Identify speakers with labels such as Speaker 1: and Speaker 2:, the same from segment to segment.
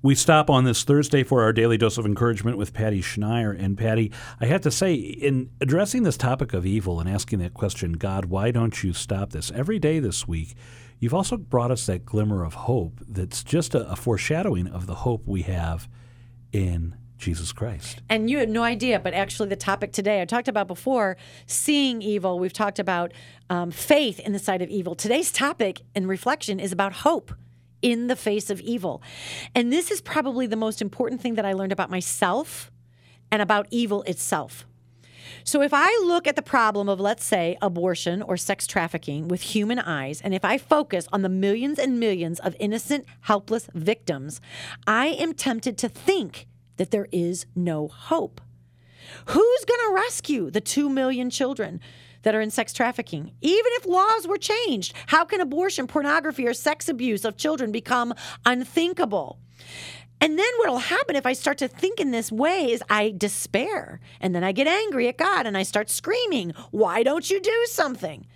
Speaker 1: We stop on this Thursday for our daily dose of encouragement with Patty Schneier. And Patty, I have to say, in addressing this topic of evil and asking that question, God, why don't you stop this? Every day this week, you've also brought us that glimmer of hope that's just a, a foreshadowing of the hope we have in Jesus Christ.
Speaker 2: And you had no idea, but actually, the topic today I talked about before seeing evil. We've talked about um, faith in the sight of evil. Today's topic and reflection is about hope in the face of evil. And this is probably the most important thing that I learned about myself and about evil itself. So, if I look at the problem of, let's say, abortion or sex trafficking with human eyes, and if I focus on the millions and millions of innocent, helpless victims, I am tempted to think that there is no hope. Who's going to rescue the 2 million children? That are in sex trafficking. Even if laws were changed, how can abortion, pornography, or sex abuse of children become unthinkable? And then what will happen if I start to think in this way is I despair. And then I get angry at God and I start screaming, Why don't you do something?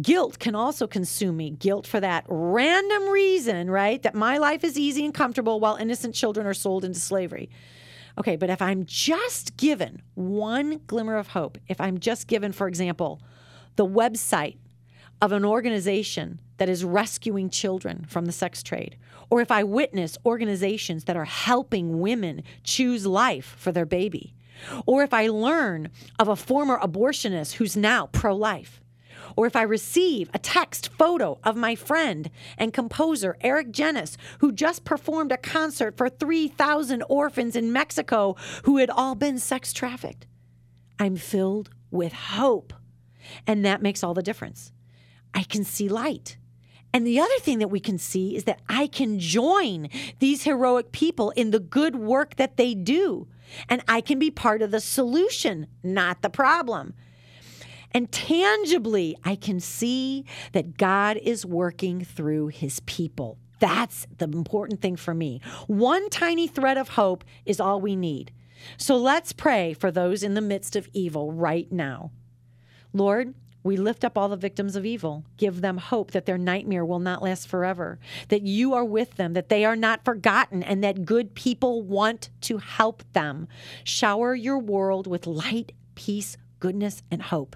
Speaker 2: Guilt can also consume me. Guilt for that random reason, right? That my life is easy and comfortable while innocent children are sold into slavery. Okay, but if I'm just given one glimmer of hope, if I'm just given, for example, the website of an organization that is rescuing children from the sex trade, or if I witness organizations that are helping women choose life for their baby, or if I learn of a former abortionist who's now pro life, or if I receive a text photo of my friend and composer Eric Genuis, who just performed a concert for 3,000 orphans in Mexico who had all been sex trafficked, I'm filled with hope. And that makes all the difference. I can see light. And the other thing that we can see is that I can join these heroic people in the good work that they do. And I can be part of the solution, not the problem. And tangibly, I can see that God is working through his people. That's the important thing for me. One tiny thread of hope is all we need. So let's pray for those in the midst of evil right now. Lord, we lift up all the victims of evil. Give them hope that their nightmare will not last forever, that you are with them, that they are not forgotten, and that good people want to help them. Shower your world with light, peace, goodness, and hope.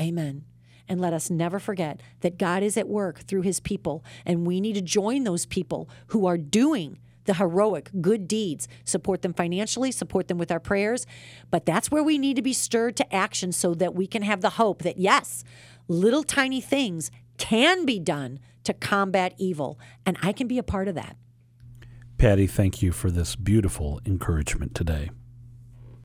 Speaker 2: Amen. And let us never forget that God is at work through his people, and we need to join those people who are doing the heroic good deeds, support them financially, support them with our prayers. But that's where we need to be stirred to action so that we can have the hope that, yes, little tiny things can be done to combat evil, and I can be a part of that.
Speaker 1: Patty, thank you for this beautiful encouragement today.